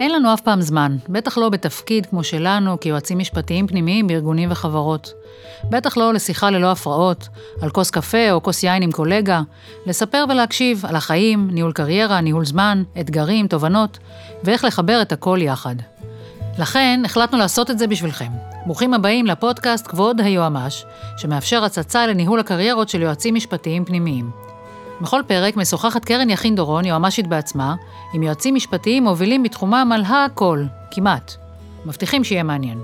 אין לנו אף פעם זמן, בטח לא בתפקיד כמו שלנו כיועצים משפטיים פנימיים בארגונים וחברות. בטח לא לשיחה ללא הפרעות, על כוס קפה או כוס יין עם קולגה, לספר ולהקשיב על החיים, ניהול קריירה, ניהול זמן, אתגרים, תובנות, ואיך לחבר את הכל יחד. לכן החלטנו לעשות את זה בשבילכם. ברוכים הבאים לפודקאסט כבוד היועמ"ש, שמאפשר הצצה לניהול הקריירות של יועצים משפטיים פנימיים. בכל פרק משוחחת קרן יכין דורון, יועמ"שית בעצמה, עם יועצים משפטיים מובילים בתחומם על הכל, כמעט. מבטיחים שיהיה מעניין.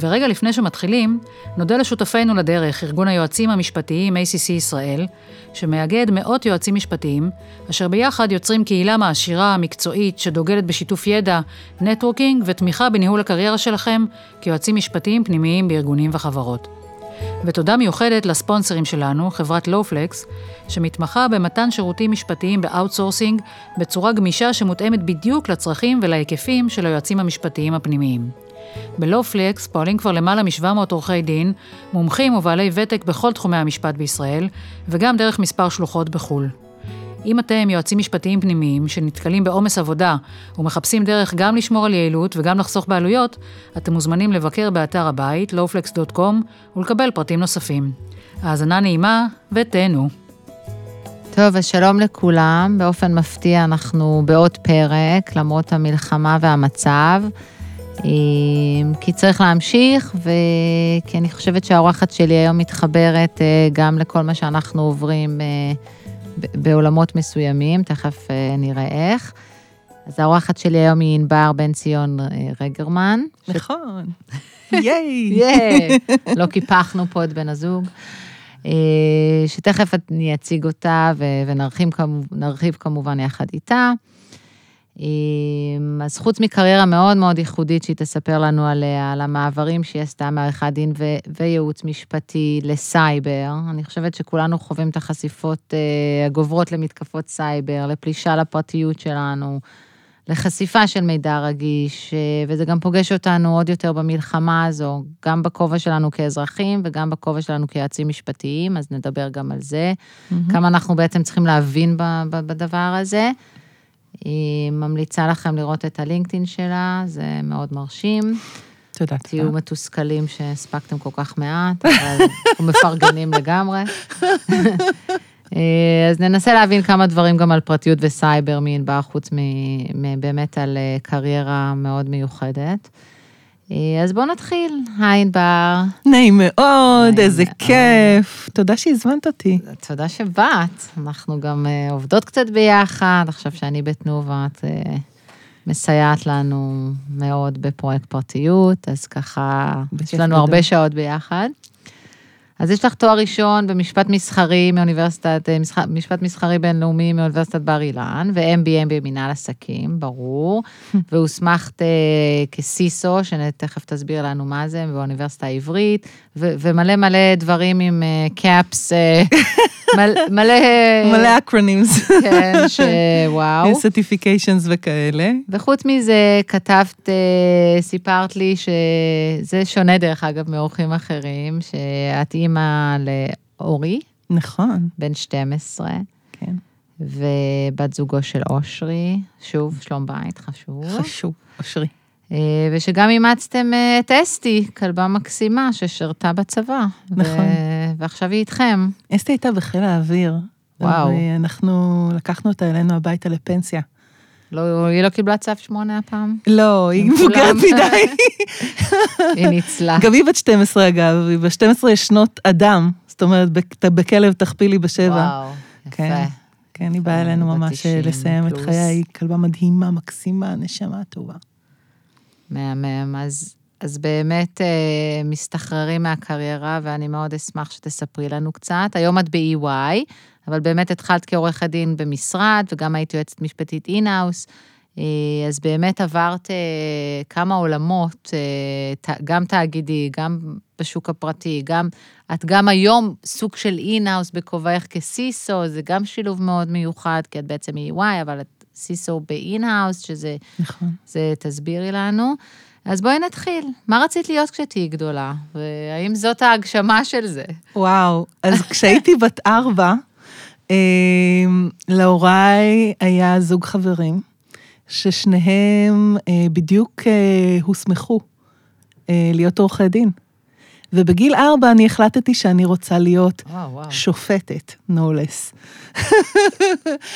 ורגע לפני שמתחילים, נודה לשותפינו לדרך, ארגון היועצים המשפטיים ACC ישראל, שמאגד מאות יועצים משפטיים, אשר ביחד יוצרים קהילה מעשירה, מקצועית, שדוגלת בשיתוף ידע, networking ותמיכה בניהול הקריירה שלכם כיועצים משפטיים פנימיים בארגונים וחברות. ותודה מיוחדת לספונסרים שלנו, חברת LawFlex, שמתמחה במתן שירותים משפטיים ב outsourcing בצורה גמישה שמותאמת בדיוק לצרכים ולהיקפים של היועצים המשפטיים הפנימיים. ב LawFlex פועלים כבר למעלה מ-700 עורכי דין, מומחים ובעלי ותק בכל תחומי המשפט בישראל, וגם דרך מספר שלוחות בחו"ל. אם אתם יועצים משפטיים פנימיים שנתקלים בעומס עבודה ומחפשים דרך גם לשמור על יעילות וגם לחסוך בעלויות, אתם מוזמנים לבקר באתר הבית, lawflex.com, ולקבל פרטים נוספים. האזנה נעימה ותהנו. טוב, אז שלום לכולם. באופן מפתיע אנחנו בעוד פרק, למרות המלחמה והמצב. כי צריך להמשיך, וכי אני חושבת שהאורחת שלי היום מתחברת אה, גם לכל מה שאנחנו עוברים אה, בעולמות מסוימים, תכף אה, נראה איך. אז האורחת שלי היום היא ענבר בן ציון רגרמן. נכון. ייי. ייי. לא קיפחנו פה את בן הזוג. שתכף אני אציג אותה ונרחיב כמובן יחד איתה. אז חוץ מקריירה מאוד מאוד ייחודית שהיא תספר לנו עליה, על המעברים שהיא עשתה מעריכת דין ו- וייעוץ משפטי לסייבר, אני חושבת שכולנו חווים את החשיפות uh, הגוברות למתקפות סייבר, לפלישה לפרטיות שלנו, לחשיפה של מידע רגיש, uh, וזה גם פוגש אותנו עוד יותר במלחמה הזו, גם בכובע שלנו כאזרחים וגם בכובע שלנו כיועצים משפטיים, אז נדבר גם על זה, mm-hmm. כמה אנחנו בעצם צריכים להבין בדבר הזה. היא ממליצה לכם לראות את הלינקדאין שלה, זה מאוד מרשים. תודה, תודה. תהיו מתוסכלים שהספקתם כל כך מעט, אבל אנחנו מפרגנים לגמרי. אז ננסה להבין כמה דברים גם על פרטיות וסייבר מענבר, חוץ מבאמת על אה, קריירה מאוד מיוחדת. אה, אז בואו נתחיל. היי ענבר. נעים מאוד, איזה כיף. תודה שהזמנת אותי. תודה שבאת. אנחנו גם uh, עובדות קצת ביחד, עכשיו שאני בתנובה, את uh, מסייעת לנו מאוד בפרויקט פרטיות, אז ככה, יש לנו הרבה שעות ביחד. אז יש לך תואר ראשון במשפט מסחרי מאוניברסיטת, אה, משפט מסחרי בינלאומי מאוניברסיטת בר אילן, ו-MBA במנהל עסקים, ברור, והוסמכת uh, כ CISO, שתכף תסביר לנו מה זה, באוניברסיטה העברית, ו- ומלא מלא דברים עם caps, uh, מלא... מלא acronyms. כן, שוואו. certifications וכאלה. וחוץ מזה, כתבת, סיפרת לי שזה שונה דרך אגב מאורחים אחרים, שאת אימא לאורי. נכון. בן 12. כן. ובת זוגו של אושרי, שוב, שלום בית, חשוב. חשוב, אושרי. אה, ושגם אימצתם אה, את אסתי, כלבה מקסימה ששירתה בצבא. נכון. ו... ועכשיו היא איתכם. אסתי הייתה בחיל האוויר. וואו. ואנחנו לקחנו אותה אלינו הביתה לפנסיה. לא, היא לא קיבלה צו שמונה הפעם? לא, היא מבוגרת מדי. היא ניצלה. גם היא בת 12 אגב, היא ב-12 שנות אדם, זאת אומרת, בכלב תכפילי בשבע. וואו, יפה. כן, כן, היא באה אלינו ממש לסיים את חיי, היא כלבה מדהימה, מקסימה, נשמה טובה. מהמם, אז, אז באמת אה, מסתחררים מהקריירה, ואני מאוד אשמח שתספרי לנו קצת. היום את ב-EY, אבל באמת התחלת כעורכת דין במשרד, וגם היית יועצת משפטית in-house. אז באמת עברת אה, כמה עולמות, אה, גם תאגידי, גם בשוק הפרטי, גם, את גם היום סוג של in-house בכובעך כ CISO, זה גם שילוב מאוד מיוחד, כי את בעצם מ-EY, אבל את CISO ב in-house, שזה, נכון. זה תסבירי לנו. אז בואי נתחיל. מה רצית להיות כשתהיי גדולה? והאם זאת ההגשמה של זה? וואו, אז כשהייתי בת ארבע, להוריי היה זוג חברים, ששניהם אה, בדיוק אה, הוסמכו אה, להיות עורכי דין. ובגיל ארבע אני החלטתי שאני רוצה להיות וואו, וואו. שופטת, no less.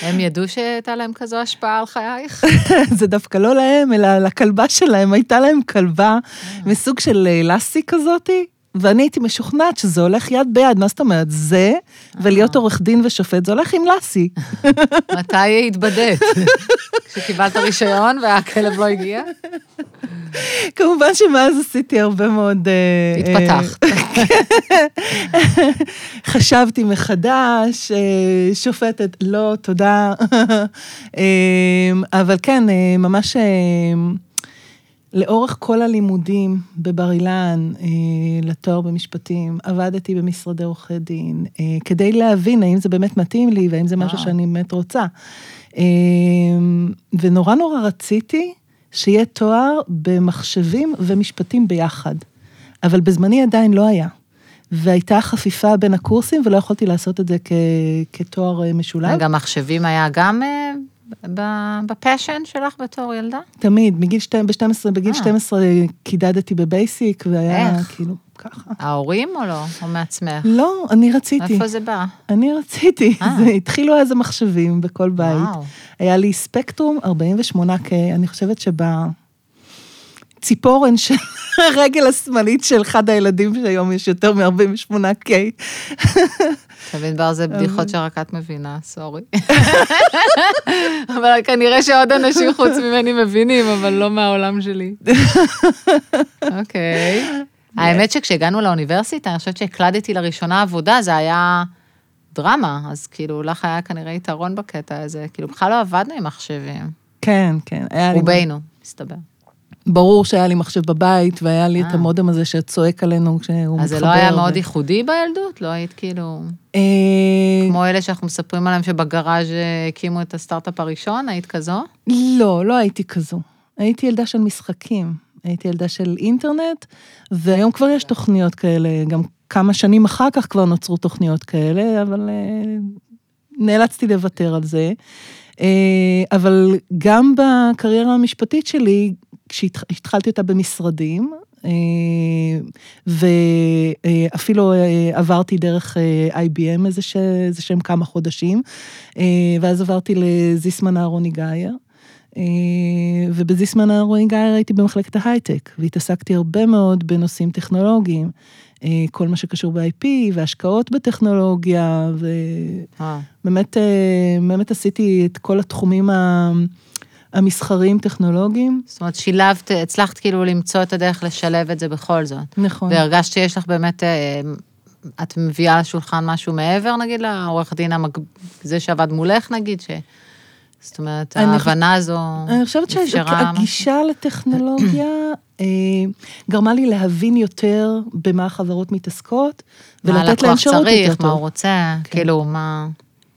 הם ידעו שהייתה להם כזו השפעה על חייך? זה דווקא לא להם, אלא לכלבה שלהם, הייתה להם כלבה מסוג של לאסי כזאתי, ואני הייתי משוכנעת שזה הולך יד ביד, מה זאת אומרת? זה, ולהיות עורך דין ושופט, זה הולך עם לאסי. מתי התבדית? כשקיבלת רישיון והכלב לא הגיע? כמובן שמאז עשיתי הרבה מאוד... אה, התפתחת. חשבתי מחדש, אה, שופטת, לא, תודה. אה, אבל כן, אה, ממש אה, לאורך כל הלימודים בבר אילן, אה, לתואר במשפטים, עבדתי במשרדי עורכי דין, אה, כדי להבין האם זה באמת מתאים לי והאם זה משהו וואו. שאני באמת רוצה. אה, ונורא נורא רציתי שיהיה תואר במחשבים ומשפטים ביחד. אבל בזמני עדיין לא היה. והייתה חפיפה בין הקורסים, ולא יכולתי לעשות את זה כ- כתואר אה, משולב. גם מחשבים היה גם אה, בפשן שלך בתור ילדה? תמיד, מגיל שתי- ב-12, בגיל אה. 12 קידדתי בבייסיק, והיה איך? כאילו ככה. ההורים או לא? או מעצמך? לא, אני רציתי. איפה זה בא? אני רציתי. אה. זה, התחילו אז המחשבים בכל בית. וואו. היה לי ספקטרום 48K, אני חושבת שבציפורן של הרגל השמאלית של אחד הילדים שהיום יש יותר מ-48K. תבין בר זה בדיחות שרק את מבינה, סורי. אבל כנראה שעוד אנשים חוץ ממני מבינים, אבל לא מהעולם שלי. אוקיי. האמת שכשהגענו לאוניברסיטה, אני חושבת שהקלדתי לראשונה עבודה, זה היה דרמה, אז כאילו, לך היה כנראה יתרון בקטע הזה, כאילו, בכלל לא עבדנו עם מחשבים. כן, כן. רובנו, מסתבר. ברור שהיה לי מחשב בבית, והיה לי את אה. המודם הזה שצועק עלינו כשהוא מתחבר. אז זה לא היה ו- מאוד ייחודי בילדות? לא היית כאילו... אה, כמו אלה שאנחנו מספרים עליהם שבגראז' הקימו את הסטארט-אפ הראשון, היית כזו? לא, לא הייתי כזו. הייתי ילדה של משחקים. הייתי ילדה של אינטרנט, והיום כבר יש תוכניות כאלה, גם כמה שנים אחר כך כבר נוצרו תוכניות כאלה, אבל אה, נאלצתי לוותר על זה. אה, אבל גם בקריירה המשפטית שלי, כשהתחלתי אותה במשרדים, אה, ואפילו אה, עברתי דרך IBM איזה ש- איזה שהם כמה חודשים, ואז עברתי לזיסמן אהרוני גייר. אה, ובזיסמן אהרוני הייתי במחלקת ההייטק, והתעסקתי הרבה מאוד בנושאים טכנולוגיים, כל מה שקשור ב-IP והשקעות בטכנולוגיה, ובאמת אה, באמת עשיתי את כל התחומים ה- המסחריים טכנולוגיים. זאת אומרת, שילבת, הצלחת כאילו למצוא את הדרך לשלב את זה בכל זאת. נכון. והרגשת שיש לך באמת, אה, את מביאה לשולחן משהו מעבר, נגיד, לעורך דין, המק... זה שעבד מולך, נגיד, ש... זאת אומרת, אני ההבנה הזו אני חושבת אפשרה? שהגישה לטכנולוגיה אה, גרמה לי להבין יותר במה החברות מתעסקות, מה ולתת להם הלקוח שירות יותר צריך, מה טוב. הוא רוצה, כאילו, מה,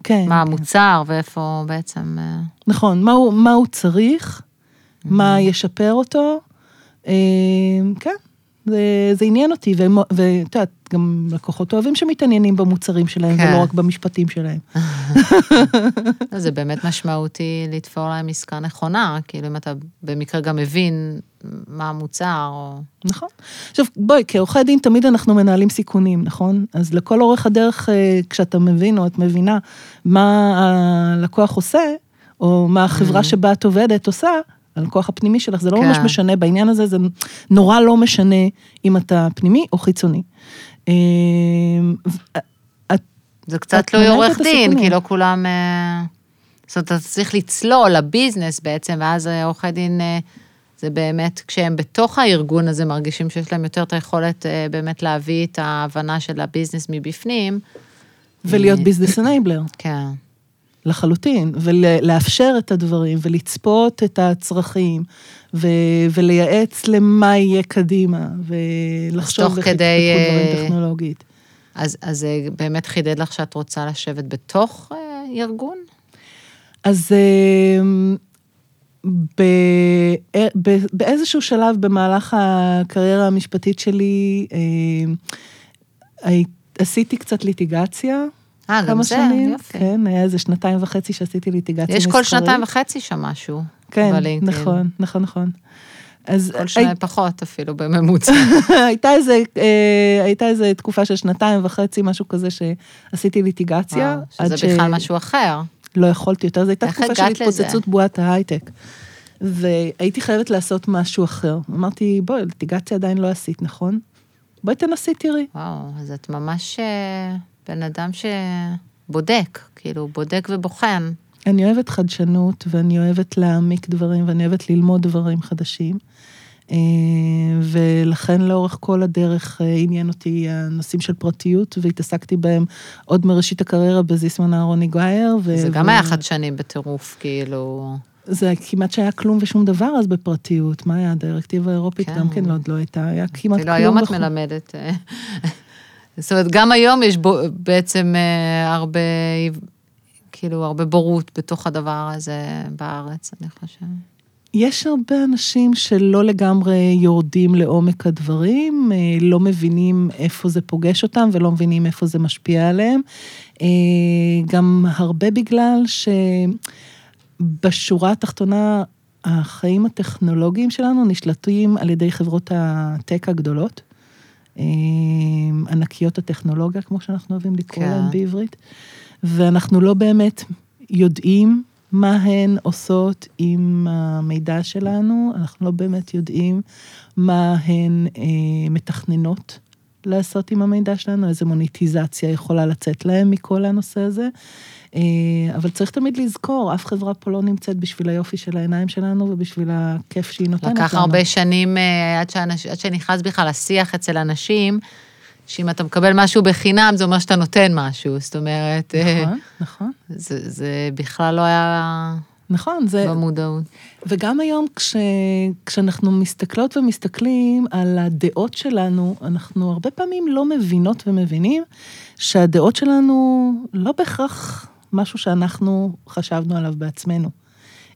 כן, מה כן. המוצר ואיפה בעצם... אה, נכון, מה הוא, מה הוא צריך, מה ישפר אותו, אה, כן, זה, זה עניין אותי, ואת יודעת, גם לקוחות אוהבים שמתעניינים במוצרים שלהם, כן. ולא רק במשפטים שלהם. זה באמת משמעותי לתפור להם עסקה נכונה, כאילו, אם אתה במקרה גם מבין מה המוצר, או... נכון. עכשיו, בואי, כעורכי דין תמיד אנחנו מנהלים סיכונים, נכון? אז לכל אורך הדרך, אה, כשאתה מבין או את מבינה מה הלקוח עושה, או מה החברה שבה את עובדת עושה, הלקוח הפנימי שלך, זה לא כן. ממש משנה, בעניין הזה זה נורא לא משנה אם אתה פנימי או חיצוני. אה, ו- את- זה קצת תלוי מנהלת עורך דין. כי לא כולם... אה, זאת אומרת, אתה צריך לצלול לביזנס בעצם, ואז אה, עורכי דין, אה, זה באמת, כשהם בתוך הארגון הזה מרגישים שיש להם יותר את היכולת אה, באמת להביא את ההבנה של הביזנס מבפנים. ולהיות אה, ביזנס אנייבלר. כן. לחלוטין, ולאפשר את הדברים, ולצפות את הצרכים, ו- ולייעץ למה יהיה קדימה, ולחשוב איך כדי, יתפתחו אה, דברים טכנולוגית. אז אז זה באמת חידד לך שאת רוצה לשבת בתוך אה, ארגון? אז אה, ב- ב- באיזשהו שלב במהלך הקריירה המשפטית שלי, אה, עשיתי קצת ליטיגציה, אה, גם זה, שנים. יופי. כן, היה איזה שנתיים וחצי שעשיתי ליטיגציה יש מסחרית. כל שנתיים וחצי שם משהו. כן, בלינקדאין. נכון, נכון, נכון. אז כל שנה פחות אפילו בממוצע. הייתה איזה, אה, הייתה איזה תקופה של שנתיים וחצי, משהו כזה שעשיתי ליטיגציה. וואו, שזה בכלל משהו אחר. לא יכולתי יותר, זו הייתה תקופה של? התפוצצות בועת ההייטק. והייתי חייבת לעשות משהו אחר. אמרתי, בואי, ליטיגציה עדיין לא עשית, נכון? בואי תנסי, תראי. וואו, אז את ממש אה, בן אדם שבודק, כאילו, בודק ובוחן. אני אוהבת חדשנות, ואני אוהבת להעמיק דברים, ואני אוהבת ללמוד דברים חדשים. אה, ולכן לאורך כל הדרך אה, עניין אותי הנושאים של פרטיות, והתעסקתי בהם עוד מראשית הקריירה בזיסמן אהרוני גייר. ו- זה גם ו- היה חדשני בטירוף, כאילו... זה כמעט שהיה כלום ושום דבר אז בפרטיות. מה היה? הדירקטיבה האירופית כן. גם כן עוד לא הייתה, היה כמעט אפילו כלום. היום את מלמדת. זאת אומרת, גם היום יש בו, בעצם אה, הרבה, כאילו, הרבה בורות בתוך הדבר הזה בארץ, אני חושבת. יש הרבה אנשים שלא לגמרי יורדים לעומק הדברים, אה, לא מבינים איפה זה פוגש אותם ולא מבינים איפה זה משפיע עליהם. אה, גם הרבה בגלל שבשורה התחתונה, החיים הטכנולוגיים שלנו נשלטים על ידי חברות הטק הגדולות. אה, ענקיות הטכנולוגיה, כמו שאנחנו אוהבים לקרוא כן. להן בעברית, ואנחנו לא באמת יודעים מה הן עושות עם המידע שלנו, אנחנו לא באמת יודעים מה הן אה, מתכננות לעשות עם המידע שלנו, איזה מוניטיזציה יכולה לצאת להם מכל הנושא הזה. אה, אבל צריך תמיד לזכור, אף חברה פה לא נמצאת בשביל היופי של העיניים שלנו ובשביל הכיף שהיא נותנת לנו. לקח הרבה שנים אה, עד, שאנש, עד שנכנס בכלל השיח אצל אנשים, שאם אתה מקבל משהו בחינם, זה אומר שאתה נותן משהו. זאת אומרת, אה, נכון, נכון. זה, זה בכלל לא היה נכון, זה... במודעות. וגם היום כש, כשאנחנו מסתכלות ומסתכלים על הדעות שלנו, אנחנו הרבה פעמים לא מבינות ומבינים שהדעות שלנו לא בהכרח משהו שאנחנו חשבנו עליו בעצמנו,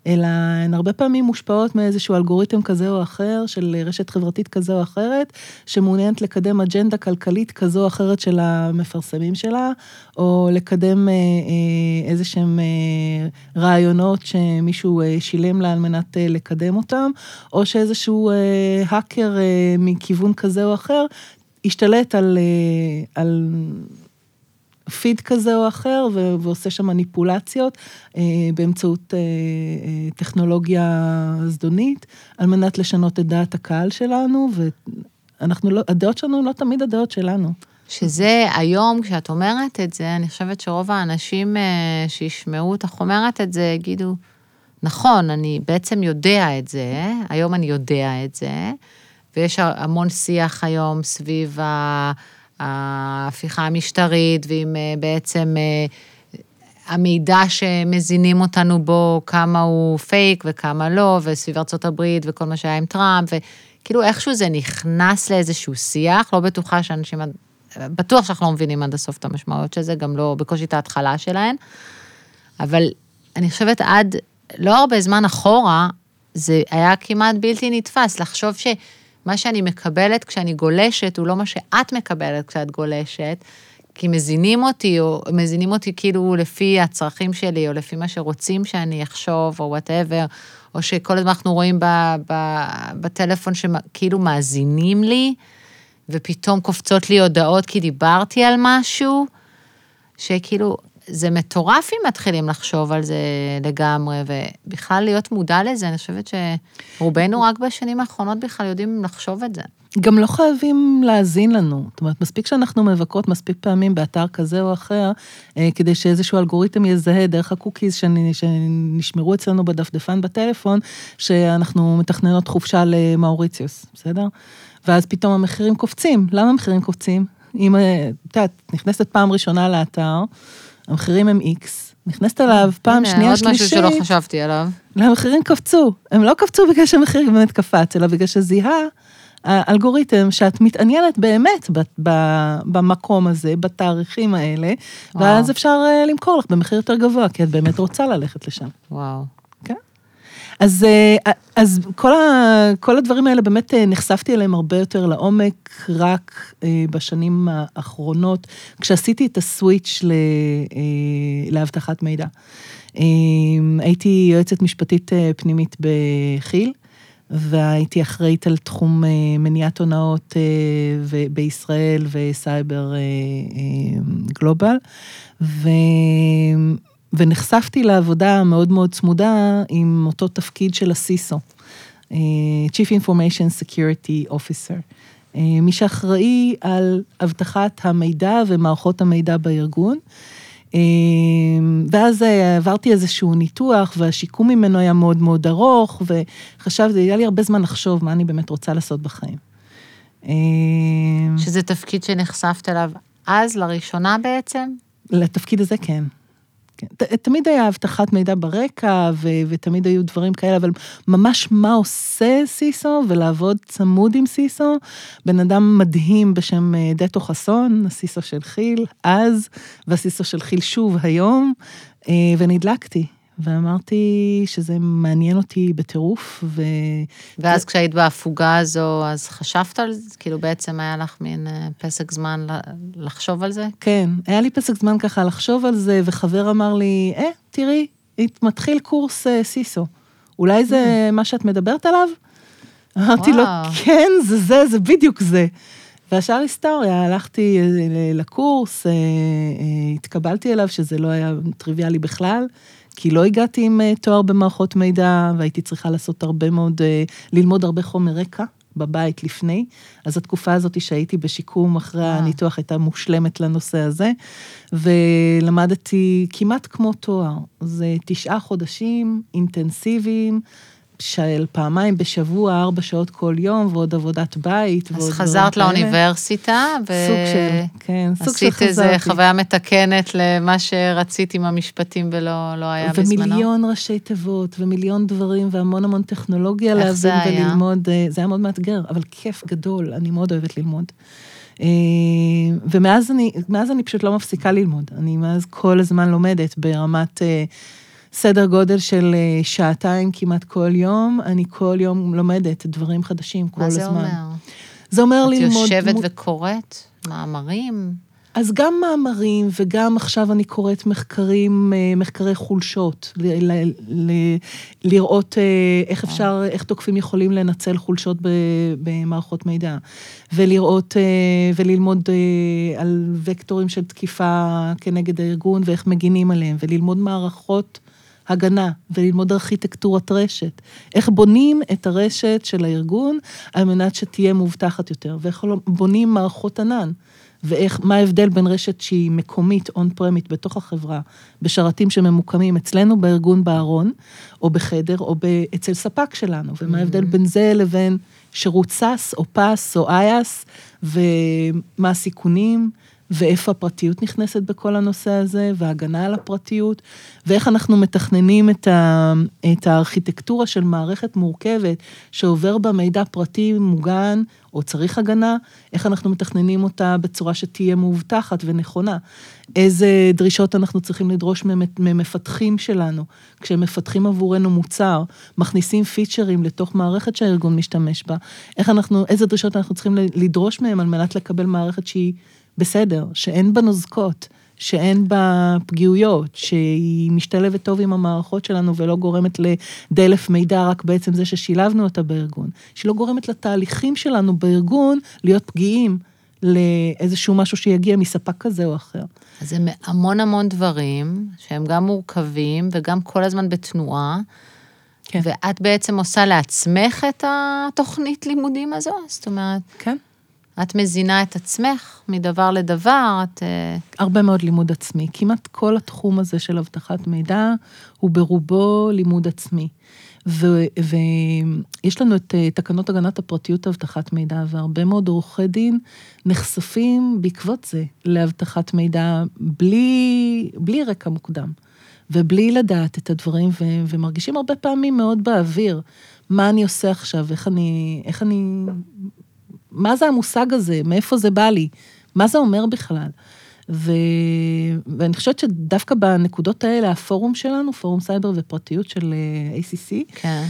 אלא הן הרבה פעמים מושפעות מאיזשהו אלגוריתם כזה או אחר, של רשת חברתית כזו או אחרת, שמעוניינת לקדם אג'נדה כלכלית כזו או אחרת של המפרסמים שלה, או לקדם אה, אה, איזה שהם אה, רעיונות שמישהו שילם לה על מנת לקדם אותם, או שאיזשהו האקר מכיוון כזה או אחר השתלט על, על פיד כזה או אחר ועושה שם מניפולציות אה, באמצעות אה, אה, טכנולוגיה זדונית, על מנת לשנות את דעת הקהל שלנו, ואנחנו לא, הדעות שלנו לא תמיד הדעות שלנו. שזה היום, כשאת אומרת את זה, אני חושבת שרוב האנשים שישמעו אותך אומרת את זה, יגידו, נכון, אני בעצם יודע את זה, היום אני יודע את זה, ויש המון שיח היום סביב ה- ההפיכה המשטרית, ועם אה, בעצם אה, המידע שמזינים אותנו בו, כמה הוא פייק וכמה לא, וסביב ארצות הברית וכל מה שהיה עם טראמפ, וכאילו איכשהו זה נכנס לאיזשהו שיח, לא בטוחה שאנשים, בטוח שאנחנו לא מבינים עד הסוף את המשמעויות של זה, גם לא בקושי את ההתחלה שלהן, אבל אני חושבת עד לא הרבה זמן אחורה, זה היה כמעט בלתי נתפס, לחשוב שמה שאני מקבלת כשאני גולשת, הוא לא מה שאת מקבלת כשאת גולשת, כי מזינים אותי, או מזינים אותי כאילו לפי הצרכים שלי, או לפי מה שרוצים שאני אחשוב, או וואטאבר, או שכל הזמן אנחנו רואים ב, ב, בטלפון שכאילו מאזינים לי, ופתאום קופצות לי הודעות כי דיברתי על משהו, שכאילו, זה מטורף אם מתחילים לחשוב על זה לגמרי, ובכלל להיות מודע לזה, אני חושבת שרובנו רק בשנים האחרונות בכלל יודעים לחשוב את זה. גם לא חייבים להאזין לנו. זאת אומרת, מספיק שאנחנו מבקרות מספיק פעמים באתר כזה או אחר, אה, כדי שאיזשהו אלגוריתם יזהה דרך ה cookies שנ- שנשמרו אצלנו בדפדפן בטלפון, שאנחנו מתכננות חופשה למאוריציוס, בסדר? ואז פתאום המחירים קופצים. למה המחירים קופצים? אם, אה, את יודעת, נכנסת פעם ראשונה לאתר, המחירים הם איקס, נכנסת אליו פעם הנה, שנייה, עוד שלישית, משהו שלא חשבתי עליו. המחירים קפצו. הם לא קפצו בגלל שהמחיר באמת קפץ, אלא בגלל שזיהה האלגוריתם שאת מתעניינת באמת ב- ב- במקום הזה, בתאריכים האלה, וואו. ואז אפשר אה, למכור לך במחיר יותר גבוה, כי את באמת רוצה ללכת לשם. וואו. אז, אה, אז כל, ה, כל הדברים האלה באמת אה, נחשפתי אליהם הרבה יותר לעומק רק אה, בשנים האחרונות, כשעשיתי את הסוויץ' לאבטחת מידע. הייתי יועצת משפטית פנימית בכי"ל, והייתי אחראית על תחום מניעת הונאות בישראל וסייבר גלובל. ו... ונחשפתי לעבודה מאוד מאוד צמודה עם אותו תפקיד של הסיסו, אה, Chief Information Security Officer. אה, מי שאחראי על אבטחת המידע ומערכות המידע בארגון. אה, ואז עברתי איזשהו ניתוח, והשיקום ממנו היה מאוד מאוד ארוך, וחשבתי, היה לי הרבה זמן לחשוב מה אני באמת רוצה לעשות בחיים. שזה תפקיד שנחשפת אליו אז, לראשונה בעצם? לתפקיד הזה כן. כן. תמיד היה אבטחת מידע ברקע, ו- ותמיד היו דברים כאלה, אבל ממש מה עושה סיסו, ולעבוד צמוד עם סיסו, בן אדם מדהים בשם אה, דטו חסון, הסיסו של חיל אז, והסיסו של חיל שוב היום, אה, ונדלקתי. ואמרתי שזה מעניין אותי בטירוף, ו... ואז כשהיית בהפוגה הזו, אז חשבת על זה? כאילו בעצם היה לך מין אה, פסק זמן לחשוב על זה? כן, היה לי פסק זמן ככה לחשוב על זה, וחבר אמר לי, אה, תראי, מתחיל קורס uh, סיסו. אולי זה mm. מה שאת מדברת עליו? אמרתי לו, כן, זה זה, זה בדיוק זה. והשאר היסטוריה, הלכתי אה, לקורס, התקבלתי אליו, שזה לא היה טריוויאלי בכלל. כי לא הגעתי עם אה, תואר במערכות מידע, והייתי צריכה לעשות הרבה מאוד, אה, ללמוד הרבה חומר רקע בבית לפני. אז התקופה הזאת שהייתי בשיקום אחרי הניתוח הייתה מושלמת לנושא הזה, ולמדתי כמעט כמו תואר. זה תשעה חודשים אינטנסיביים. של פעמיים בשבוע, ארבע שעות כל יום, ועוד עבודת בית. אז חזרת לאוניברסיטה, ו... סוג של, כן, סוג של חזרתי. עשית איזה חוויה מתקנת למה שרצית עם המשפטים ולא לא היה ומיליון בזמנו? ומיליון ראשי תיבות, ומיליון דברים, והמון המון טכנולוגיה להבין וללמוד. אה, זה היה מאוד מאתגר, אבל כיף גדול, אני מאוד אוהבת ללמוד. אה, ומאז אני, אני פשוט לא מפסיקה ללמוד. אני מאז כל הזמן לומדת ברמת... אה, סדר גודל של אה, שעתיים כמעט כל יום, אני כל יום לומדת דברים חדשים כל הזמן. מה זה אומר? זה אומר את ללמוד... את יושבת וקוראת מאמרים? אז גם מאמרים, וגם עכשיו אני קוראת מחקרים, אה, מחקרי חולשות, ל- ל- ל- לראות אה, איך אפשר, איך תוקפים יכולים לנצל חולשות במערכות מידע, ולראות וללמוד על וקטורים של תקיפה כנגד הארגון ואיך מגינים עליהם, וללמוד מערכות הגנה וללמוד ארכיטקטורת רשת. איך בונים את הרשת של הארגון על מנת שתהיה מובטחת יותר, ואיך בונים מערכות ענן. ואיך, מה ההבדל בין רשת שהיא מקומית, און פרמית, בתוך החברה, בשרתים שממוקמים אצלנו בארגון בארון, או בחדר, או אצל ספק שלנו, ומה ההבדל mm-hmm. בין זה לבין שירות סאס, או פס, או אייס, ומה הסיכונים, ואיפה הפרטיות נכנסת בכל הנושא הזה, והגנה על הפרטיות, ואיך אנחנו מתכננים את, ה, את הארכיטקטורה של מערכת מורכבת שעובר בה מידע פרטי מוגן, או צריך הגנה, איך אנחנו מתכננים אותה בצורה שתהיה מאובטחת ונכונה. איזה דרישות אנחנו צריכים לדרוש ממפתחים שלנו, כשהם מפתחים עבורנו מוצר, מכניסים פיצ'רים לתוך מערכת שהארגון משתמש בה, איך אנחנו, איזה דרישות אנחנו צריכים לדרוש מהם על מנת לקבל מערכת שהיא... בסדר, שאין בה נוזקות, שאין בה פגיעויות, שהיא משתלבת טוב עם המערכות שלנו ולא גורמת לדלף מידע רק בעצם זה ששילבנו אותה בארגון, שהיא לא גורמת לתהליכים שלנו בארגון להיות פגיעים לאיזשהו משהו שיגיע מספק כזה או אחר. אז זה המון המון דברים שהם גם מורכבים וגם כל הזמן בתנועה. כן. ואת בעצם עושה לעצמך את התוכנית לימודים הזו? זאת אומרת... כן. את מזינה את עצמך מדבר לדבר, את... אה, הרבה מאוד לימוד עצמי. כמעט כל התחום הזה של אבטחת מידע הוא ברובו לימוד עצמי. ויש לנו את אה, תקנות הגנת הפרטיות אבטחת מידע, והרבה מאוד עורכי דין נחשפים בעקבות זה לאבטחת מידע בלי, בלי רקע מוקדם, ובלי לדעת את הדברים, ו, ומרגישים הרבה פעמים מאוד באוויר. מה אני עושה עכשיו, איך אני, איך אני מה זה המושג הזה? מאיפה זה בא לי? מה זה אומר בכלל? ו... ואני חושבת שדווקא בנקודות האלה, הפורום שלנו, פורום סייבר ופרטיות של אה, ACC, כן.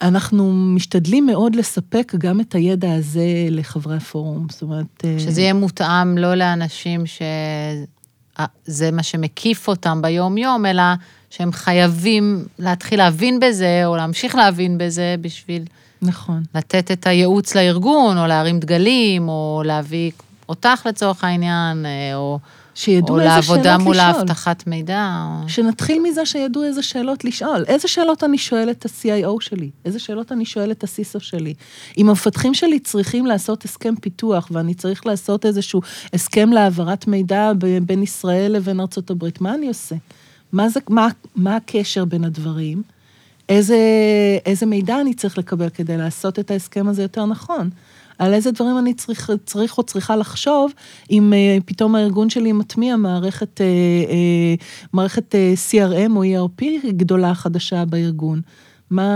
אנחנו משתדלים מאוד לספק גם את הידע הזה לחברי הפורום. זאת אומרת... אה, שזה יהיה מותאם לא לאנשים שזה מה שמקיף אותם ביום-יום, אלא שהם חייבים להתחיל להבין בזה, או להמשיך להבין בזה בשביל נכון. לתת את הייעוץ לארגון, או להרים דגלים, או להביא אותך לצורך העניין, אה, או, שידעו או איזה לעבודה שאלות מול לשאול. האבטחת מידע. או... שנתחיל מזה שידעו איזה שאלות לשאול. איזה שאלות אני שואלת את ה-CIO שלי? איזה שאלות אני שואלת את ה-CISO שלי? אם המפתחים שלי צריכים לעשות הסכם פיתוח, ואני צריך לעשות איזשהו הסכם להעברת מידע בין ישראל לבין ארצות הברית, מה אני עושה? מה, זה, מה, מה הקשר בין הדברים? איזה, איזה מידע אני צריך לקבל כדי לעשות את ההסכם הזה יותר נכון? על איזה דברים אני צריך, צריך או צריכה לחשוב, אם uh, פתאום הארגון שלי מטמיע מערכת, uh, uh, מערכת uh, CRM או ERP גדולה חדשה בארגון. מה,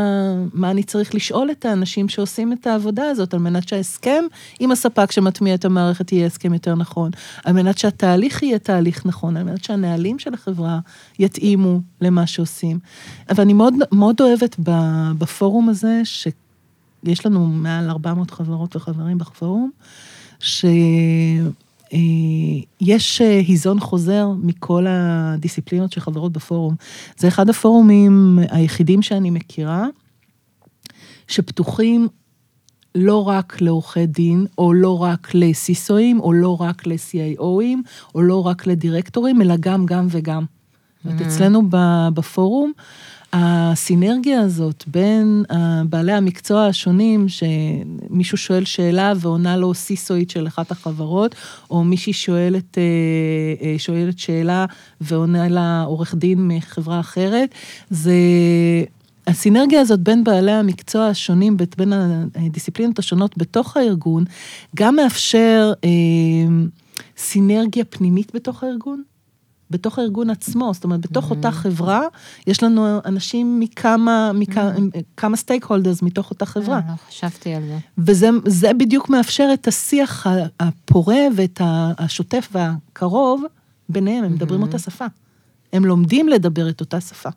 מה אני צריך לשאול את האנשים שעושים את העבודה הזאת, על מנת שההסכם עם הספק שמטמיע את המערכת יהיה הסכם יותר נכון, על מנת שהתהליך יהיה תהליך נכון, על מנת שהנהלים של החברה יתאימו למה שעושים. אבל אני מאוד, מאוד אוהבת בפורום הזה, שיש לנו מעל 400 חברות וחברים בפורום, שיש היזון חוזר מכל הדיסציפלינות שחברות בפורום. זה אחד הפורומים היחידים שאני מכירה, שפתוחים לא רק לעורכי דין, או לא רק לסיסואים, או לא רק ל-CIOים, או לא רק לדירקטורים, אלא גם, גם וגם. אומרת, אצלנו בפורום, הסינרגיה הזאת בין אה, בעלי המקצוע השונים, שמישהו שואל שאלה ועונה לו סיסואית של אחת החברות, או מישהי שואלת, אה, אה, שואלת שאלה ועונה לה עורך דין מחברה אחרת, זה... הסינרגיה הזאת בין בעלי המקצוע השונים, בין הדיסציפלינות השונות בתוך הארגון, גם מאפשר אה, סינרגיה פנימית בתוך הארגון, בתוך הארגון עצמו, זאת אומרת, בתוך אותה חברה, יש לנו אנשים מכמה, מכמה, כמה סטייק הולדרס מתוך אותה חברה. אה, לא חשבתי על זה. וזה זה בדיוק מאפשר את השיח הפורה ואת השוטף והקרוב ביניהם, הם מדברים אותה שפה. הם לומדים לדבר את אותה שפה.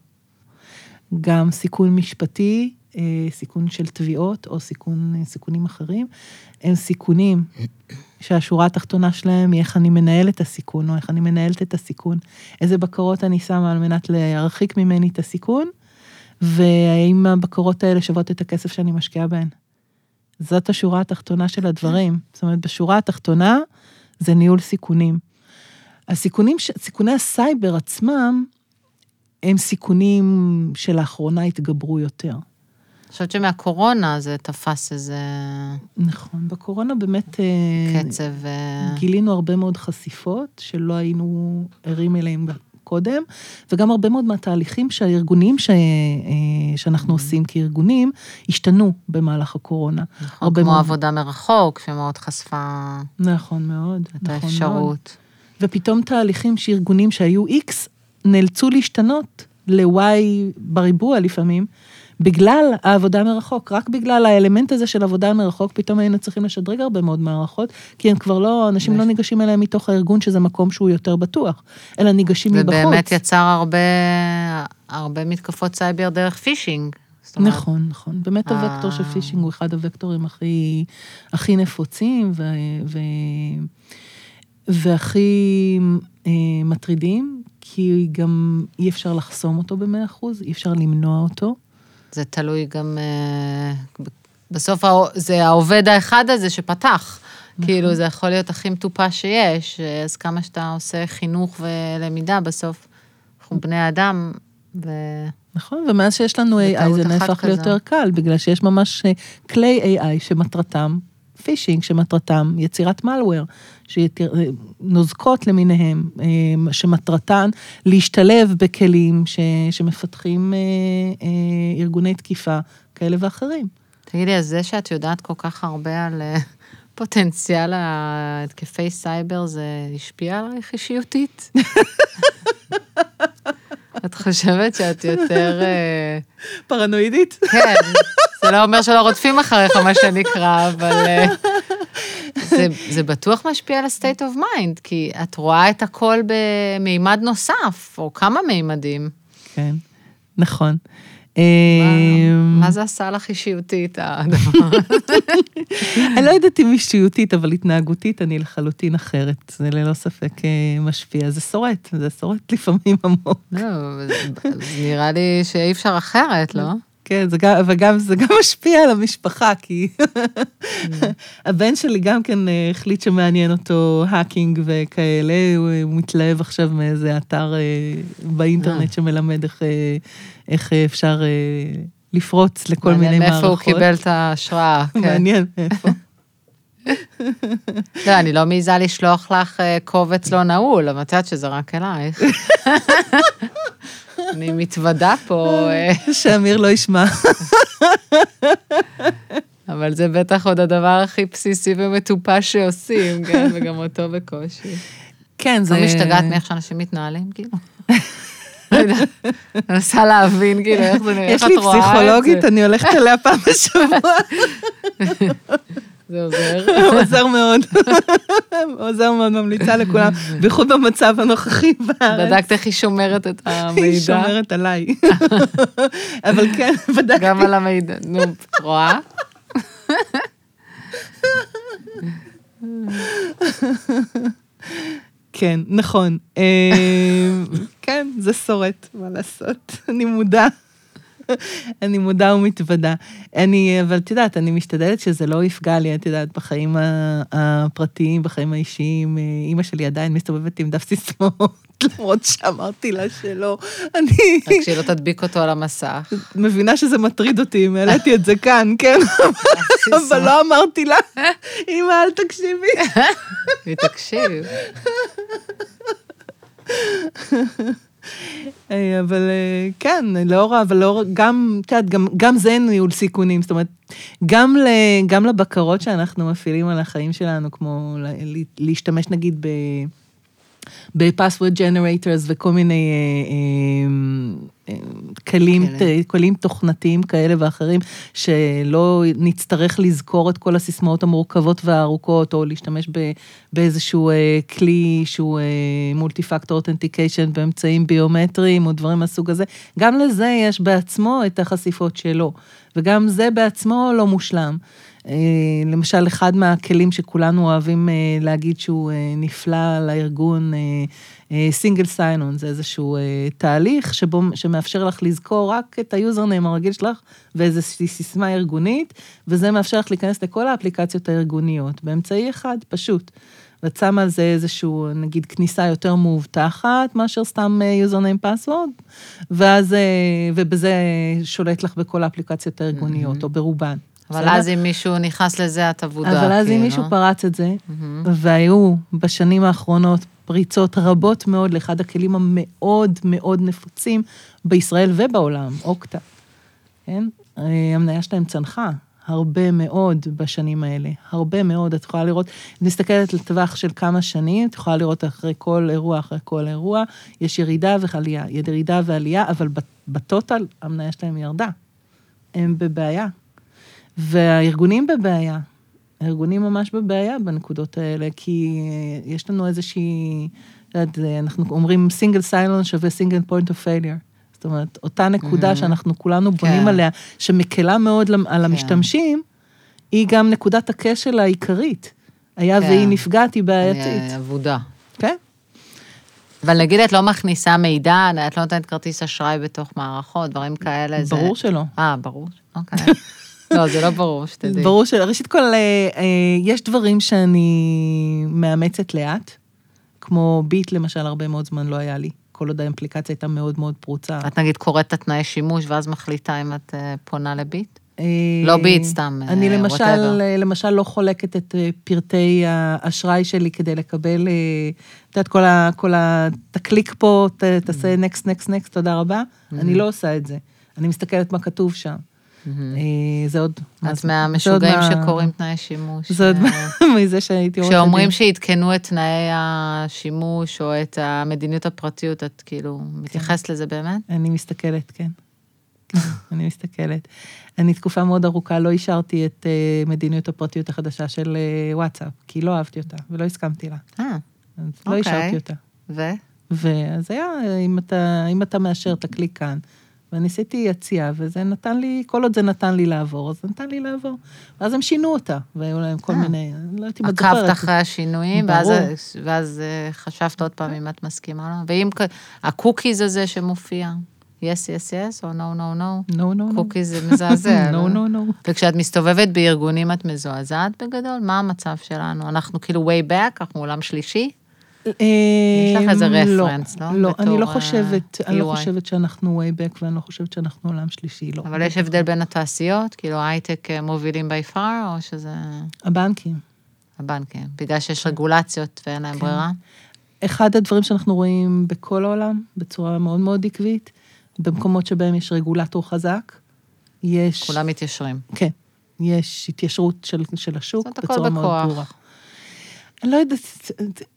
גם סיכון משפטי, אה, סיכון של תביעות או סיכון, אה, סיכונים אחרים, הם סיכונים שהשורה התחתונה שלהם היא איך אני מנהל את הסיכון, או איך אני מנהלת את הסיכון, איזה בקרות אני שמה על מנת להרחיק ממני את הסיכון, והאם הבקרות האלה שוות את הכסף שאני משקיעה בהן. זאת השורה התחתונה של הדברים. זאת אומרת, בשורה התחתונה זה ניהול סיכונים. הסיכונים, סיכוני הסייבר עצמם, הם סיכונים שלאחרונה התגברו יותר. חושבת שמהקורונה זה תפס איזה נכון, בקורונה באמת אה, קצב... אה, גילינו הרבה מאוד חשיפות שלא היינו ערים אליהם קודם, וגם הרבה מאוד מהתהליכים שהארגונים ש... אה, שאנחנו עושים כארגונים, השתנו במהלך הקורונה. נכון, כמו מאוד. עבודה מרחוק, שמאוד חשפה נכון מאוד, את נכון מאוד. האפשרות. ופתאום תהליכים שארגונים שהיו X נאלצו להשתנות ל-Y בריבוע לפעמים, בגלל העבודה מרחוק, רק בגלל האלמנט הזה של עבודה מרחוק, פתאום היינו צריכים לשדרג הרבה מאוד מערכות, כי הם כבר לא, אנשים לא ניגשים אליהם מתוך הארגון, שזה מקום שהוא יותר בטוח, אלא ניגשים מבחוץ. ובאמת יצר הרבה, הרבה מתקפות סייבר דרך phishing. אומרת, נכון, נכון. באמת אה. הוקטור של phishing הוא אחד הוקטורים הכי, הכי נפוצים ו, ו, והכי אה, מטרידים, כי גם אי אפשר לחסום אותו במאה אחוז, אי אפשר למנוע אותו. זה תלוי גם... אה, בסוף זה העובד האחד הזה שפתח. נכון. כאילו, זה יכול להיות הכי מטופש שיש, אז כמה שאתה עושה חינוך ולמידה, בסוף אנחנו בני אדם, ו... נכון, ומאז שיש לנו AI זה נהפך. ליותר קל, בגלל שיש ממש אה, כלי AI שמטרתם phishing, שמטרתם יצירת malware, שיתיר- אה, נוזקות למיניהם, אה, שמטרתן להשתלב בכלים ש, שמפתחים אה, אה, ארגוני תקיפה כאלה ואחרים. תגידי, אז זה שאת יודעת כל כך הרבה על פוטנציאל התקפי סייבר, זה השפיע עלייך אישיותית? את חושבת שאת יותר... אה, פרנואידית? כן, זה לא אומר שלא רודפים אחריך, מה שנקרא, אבל אה, זה, זה בטוח משפיע על ה-state of mind, כי את רואה את הכל במימד נוסף, או כמה מימדים. כן, נכון. מה, אמ, מה זה עשה לך אישיותית, הדבר הזה? אני לא יודעת אם אישיותית, אבל התנהגותית אני לחלוטין אחרת. זה ללא ספק אה, משפיע. זה שורט, זה שורט לפעמים עמוק. לא, נראה לי שאי אפשר אחרת, לא? כן, זה גם, וגם, זה גם משפיע על המשפחה, כי הבן שלי גם כן אה, החליט שמעניין אותו האקינג וכאלה, הוא, הוא מתלהב עכשיו מאיזה אתר אה, באינטרנט שמלמד איך, אה, איך אה, אפשר אה, לפרוץ לכל מיני מעניין מערכות. מאיפה הוא קיבל את ההשראה, כן. מעניין, איפה. לא, אני לא מעיזה לשלוח לך אה, קובץ לא נעול, אבל את יודעת שזה רק אלייך. אני מתוודה פה, אה, שאמיר לא ישמע. אבל זה בטח עוד הדבר הכי בסיסי ומטופש שעושים, כן, וגם אותו בקושי. כן, לא משתגעת מאיך שאנשים מתנהלים, כאילו. אני מנסה להבין, כאילו, איך זה נראה, איך יש את לי רואה את פסיכולוגית, זה. אני הולכת אליה פעם בשבוע, זה עוזר. עוזר מאוד. עוזר מאוד, ממליצה לכולם, בייחוד במצב הנוכחי בארץ. בדקת איך היא שומרת את היא המידע? שומרת עליי. אבל כן, בדקתי. גם על המידע, נו, רואה? כן, נכון. אה, כן, זה שורט, מה לעשות. אני מודה. אני מודה ומתוודה. אני, אבל את יודעת, אני משתדלת שזה לא יפגע לי, את יודעת, בחיים הפרטיים, בחיים האישיים. אימא שלי עדיין מסתובבת עם דף סיסמאות, למרות שאמרתי לה שלא. אני רק שהיא לא תדביק אותו על המסך. מבינה שזה מטריד אותי, אם העליתי את זה כאן, כן? אבל לא אמרתי לה, אמא, אל תקשיבי. היא תקשיב. אה, אבל אה, כן, לאור, אבל לאור, גם, את יודעת, גם, גם זה ניהול סיכונים, זאת אומרת, גם, ל, גם לבקרות שאנחנו מפעילים על החיים שלנו, כמו להשתמש נגיד ב... ב-password generators וכל מיני אה, אה, אה, כלים, כאלה. כלים תוכנתיים כאלה ואחרים, שלא נצטרך לזכור את כל הסיסמאות המורכבות והארוכות, או להשתמש ב, באיזשהו אה, כלי שהוא מולטי פקטור אותנטיקיישן באמצעים ביומטריים, או דברים מהסוג הזה. גם לזה יש בעצמו את החשיפות שלו, וגם זה בעצמו לא מושלם. אה, למשל, אחד מהכלים שכולנו אוהבים אה, להגיד שהוא אה, נפלא לארגון, single sign-on, זה איזשהו תהליך שבו, שמאפשר לך לזכור רק את ה username הרגיל שלך ואיזושהי סיסמה ארגונית, וזה מאפשר לך להיכנס לכל האפליקציות הארגוניות באמצעי אחד, פשוט. ואת שמה על זה איזשהו, נגיד, כניסה יותר מאובטחת מאשר סתם username password, ואז, אה, ובזה שולט לך בכל האפליקציות הארגוניות, או ברובן. אבל? אז אם מישהו נכנס לזה, את אבודה. אבל אז אם כאילו. מישהו פרץ את זה, והיו בשנים האחרונות פריצות רבות מאוד לאחד הכלים המאוד מאוד נפוצים בישראל ובעולם, אוקטה, כן? אה, המניה שלהם צנחה הרבה מאוד בשנים האלה, הרבה מאוד. את יכולה לראות, את מסתכלת לטווח של כמה שנים, את יכולה לראות אחרי כל אירוע, אחרי כל אירוע, יש ירידה ועלייה, ירידה ועלייה, אבל ב total המניה שלהם ירדה. הם בבעיה. והארגונים בבעיה. הארגונים ממש בבעיה בנקודות האלה, כי יש לנו איזושהי, אנחנו אומרים single sign-on שווה single point of failure. זאת אומרת, אותה נקודה שאנחנו כולנו בונים כן. עליה, שמקלה מאוד על המשתמשים, היא גם נקודת הכשל העיקרית. היה כן. והיא נפגעת, היא בעייתית. אבודה. כן? אבל נגיד את לא מכניסה מידע, את לא נותנת כרטיס אשראי בתוך מערכות, דברים כאלה. זה- ברור שלא. אה, ברור. אוקיי. לא, זה לא ברור, שתדעי. ברור שלא. ראשית כל, אה, אה, יש דברים שאני מאמצת לאט, כמו ביט למשל, הרבה מאוד זמן לא היה לי. כל עוד האפליקציה הייתה מאוד מאוד פרוצה. את נגיד קוראת את התנאי שימוש, ואז מחליטה אם את אה, פונה לביט? אה, לא ביט, סתם, אני אה, למשל, whatever. אה, למשל לא חולקת את פרטי האשראי שלי כדי לקבל, את יודעת, כל ה... כל ה... תקליק פה, ת, תעשה נקסט, נקסט, נקסט, תודה רבה. אני לא עושה את זה. אני מסתכלת מה כתוב שם. אה, זה עוד... את מהמשוגעים שקוראים תנאי שימוש. זה עוד אה, מזה שהייתי עורכת שאומרים. שעדכנו את תנאי השימוש או את המדיניות הפרטיות, את כאילו מתייחסת לזה באמת? אני מסתכלת, כן. אני מסתכלת. אני תקופה מאוד ארוכה לא אישרתי את uh, מדיניות הפרטיות החדשה של וואטסאפ, כי לא אהבתי אותה ולא הסכמתי לה. אה, לא אוקיי. אישרתי אותה. ו? ואז היה, אם אתה, אם אתה מאשר, תקליק כאן. וניסיתי יציאה, וזה נתן לי, כל עוד זה נתן לי לעבור, אז זה נתן לי לעבור. ואז הם שינו אותה, והיו להם כל אה. מיני, אני לא את זוכרת. עקבת אחרי השינויים, ואז, אה, חשבת עוד פעם אם את מסכימה לא. ואם ה cookies הזה שמופיע, yes, yes, yes, או no, no, no, no, no, no. cookies זה מזעזע. נו? נו, נו. וכשאת מסתובבת בארגונים את מזועזעת בגדול? מה המצב שלנו? אנחנו כאילו way back, אנחנו עולם שלישי? יש לך איזה לא, reference, לא? לא, אני לא בתור, אה, חושבת, אני לא. חושבת שאנחנו way back, ואני לא חושבת שאנחנו עולם שלישי, לא. אבל יש הבדל בין התעשיות? כאילו הייטק אה, מובילים by far, או שזה הבנקים. הבנקים? בגלל שיש רגולציות ואין להם כן. ברירה? אחד הדברים שאנחנו רואים בכל העולם, בצורה מאוד מאוד עקבית, במקומות שבהם יש רגולטור חזק, יש... כולם מתיישרים. כן, יש התיישרות של, של השוק בצורה מאוד. ברורה. אני לא יודעת,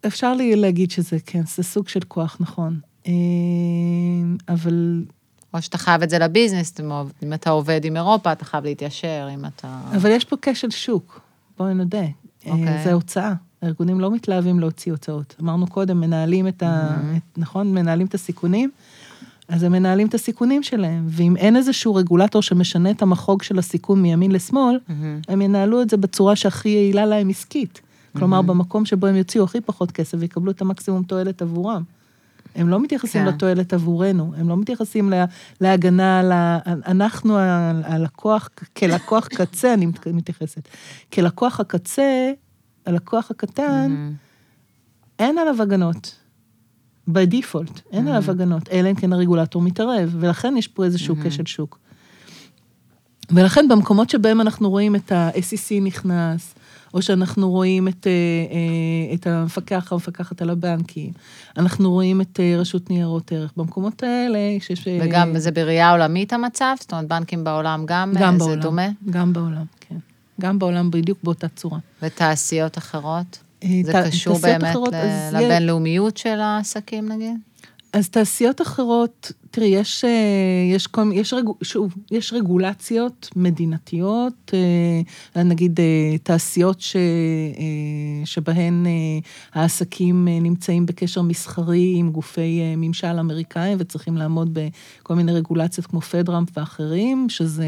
אפשר לי להגיד שזה כן, זה סוג של כוח, נכון. אה, אבל, או שאתה חייב את זה לביזנס, אם אתה עובד עם אירופה, אתה חייב להתיישר, אם אתה... אבל יש פה כשל שוק, בואי נודה. אוקיי. אה, זה הוצאה. הארגונים לא מתלהבים להוציא הוצאות. אמרנו קודם, מנהלים את ה... Mm-hmm. את, נכון? מנהלים את הסיכונים, אז הם מנהלים את הסיכונים שלהם. ואם אין איזשהו רגולטור שמשנה את המחוג של הסיכון מימין לשמאל, מהמם. הם ינהלו את זה בצורה שהכי יעילה להם עסקית. כלומר, Mm-hmm. במקום שבו הם יוציאו הכי פחות כסף ויקבלו את המקסימום תועלת עבורם. הם לא מתייחסים כן. לתועלת עבורנו, הם לא מתייחסים לה, להגנה על ה... אנחנו, הלקוח, כלקוח קצה, אני מת- מתייחסת. כלקוח הקצה, הלקוח הקטן, מהמם. אין עליו הגנות. בדיפולט, אין עליו הגנות, אלא אם כן הרגולטור מתערב, ולכן יש פה איזשהו כשל שוק. ולכן במקומות שבהם אנחנו רואים את ה-SEC נכנס, או שאנחנו רואים את, אה, אה, את המפקח, המפקחת על הבנקים, אנחנו רואים את אה, רשות ניירות ערך, במקומות האלה שיש... וגם זה בראייה עולמית המצב? זאת אומרת, בנקים בעולם גם, גם אה, בעולם. זה דומה? גם בעולם, כן. גם בעולם בדיוק באותה צורה. ותעשיות אחרות? זה ת- קשור באמת אחרות, ל- אז יש- לבינלאומיות של העסקים, נגיד? אז תעשיות אחרות, תראי, יש, אה, יש, יש, שוב, יש רגולציות מדינתיות, אה, נגיד אה, תעשיות ש, שבהן העסקים נמצאים בקשר מסחרי עם גופי ממשל אמריקאים וצריכים לעמוד בכל מיני רגולציות כמו פדרמפ ואחרים, שזה,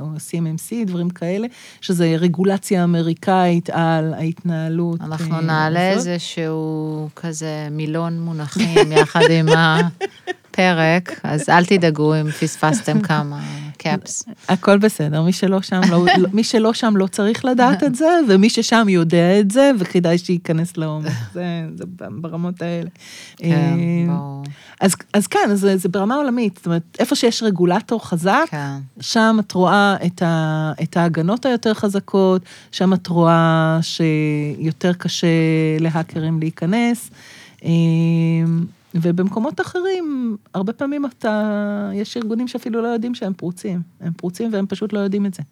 או CMMC, דברים כאלה, שזה רגולציה אמריקאית על ההתנהלות. אנחנו נעלה. איזשהו כזה מילון מונחים יחד עם הפרק, אז אל תדאגו אם פספסתם כמה קאפס. הכל בסדר, מי שלא שם לא, לא- מי שלא שם לא צריך לדעת את זה, ומי ששם יודע את זה, וכדאי שייכנס לעומק, זה, זה ברמות האלה. כן, אה, ברור. אז, אז כן, זה, זה ברמה עולמית, זאת אומרת, איפה שיש רגולטור חזק, כן. שם את רואה את, ה, את ההגנות היותר חזקות, שם את רואה שיותר קשה להאקרים להיכנס. ובמקומות אחרים, הרבה פעמים אתה, יש ארגונים שאפילו לא יודעים שהם פרוצים. הם פרוצים והם פשוט לא יודעים את זה.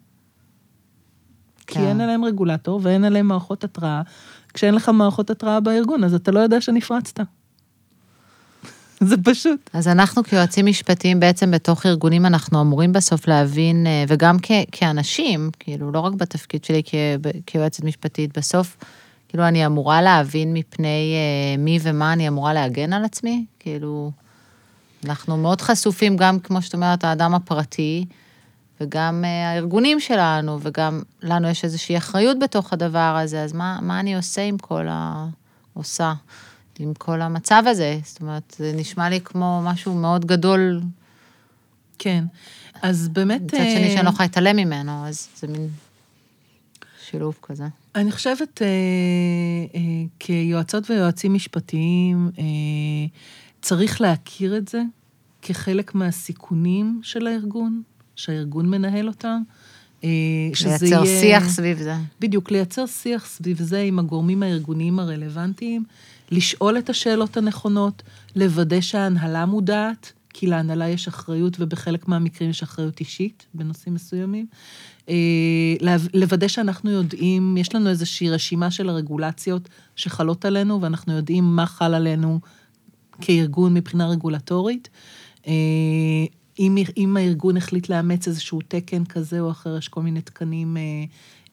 כי כן. אין עליהם רגולטור ואין עליהם מערכות התראה. כשאין לך מערכות התראה בארגון, אז אתה לא יודע שנפרצת. זה פשוט. אז אנחנו כיועצים משפטיים בעצם בתוך ארגונים, אנחנו אמורים בסוף להבין, אה, וגם כ- כאנשים, כאילו, לא רק בתפקיד שלי כ- כיועצת משפטית, בסוף, כאילו, אני אמורה להבין מפני אה, מי ומה אני אמורה להגן על עצמי, כאילו, אנחנו מאוד חשופים גם, כמו שאת אומרת, האדם הפרטי, וגם אה, הארגונים שלנו, וגם לנו יש איזושהי אחריות בתוך הדבר הזה, אז מה, מה אני עושה עם כל ה... עושה? עם כל המצב הזה, זאת אומרת, זה נשמע לי כמו משהו מאוד גדול, כן. אז באמת... מצד שני אה, שאני לא יכולה להתעלם ממנו, אז זה מין שילוב כזה. אני חושבת, אה, אה, כיועצות ויועצים משפטיים, אה, צריך להכיר את זה כחלק מהסיכונים של הארגון, שהארגון מנהל אותם. אה, שזה לייצר יהיה- שיח סביב זה. בדיוק, לייצר שיח סביב זה עם הגורמים הארגוניים הרלוונטיים, לשאול את השאלות הנכונות, לוודא שההנהלה מודעת, כי להנהלה יש אחריות, ובחלק מהמקרים יש אחריות אישית בנושאים מסוימים. אה, לוודא שאנחנו יודעים, יש לנו איזושהי רשימה של הרגולציות שחלות עלינו, ואנחנו יודעים מה חל עלינו כארגון מבחינה רגולטורית. אה, אם, אם הארגון החליט לאמץ איזשהו תקן כזה או אחר, יש כל מיני תקנים אה,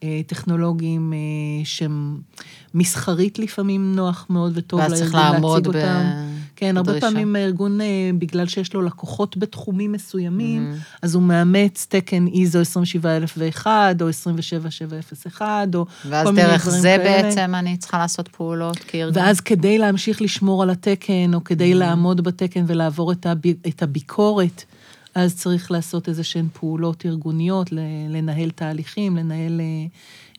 אה, טכנולוגיים אה, שהם מסחרית לפעמים נוח מאוד וטוב ואז צריך לארגון לעמוד להציג ב... כן, הרבה בדרישה. פעמים הארגון, אה, בגלל שיש לו לקוחות בתחומים מסוימים, Mhm. אז הוא מאמץ תקן איזו 27001, או 27701, או ואז כל מיני דרך דברים זה כאלה. בעצם אני צריכה לעשות פעולות כארגון. ואז כדי להמשיך לשמור על התקן, או כדי לעמוד בתקן ולעבור את, הב... את הביקורת, אז צריך לעשות איזה שהן פעולות ארגוניות, לנהל תהליכים, לנהל, אה,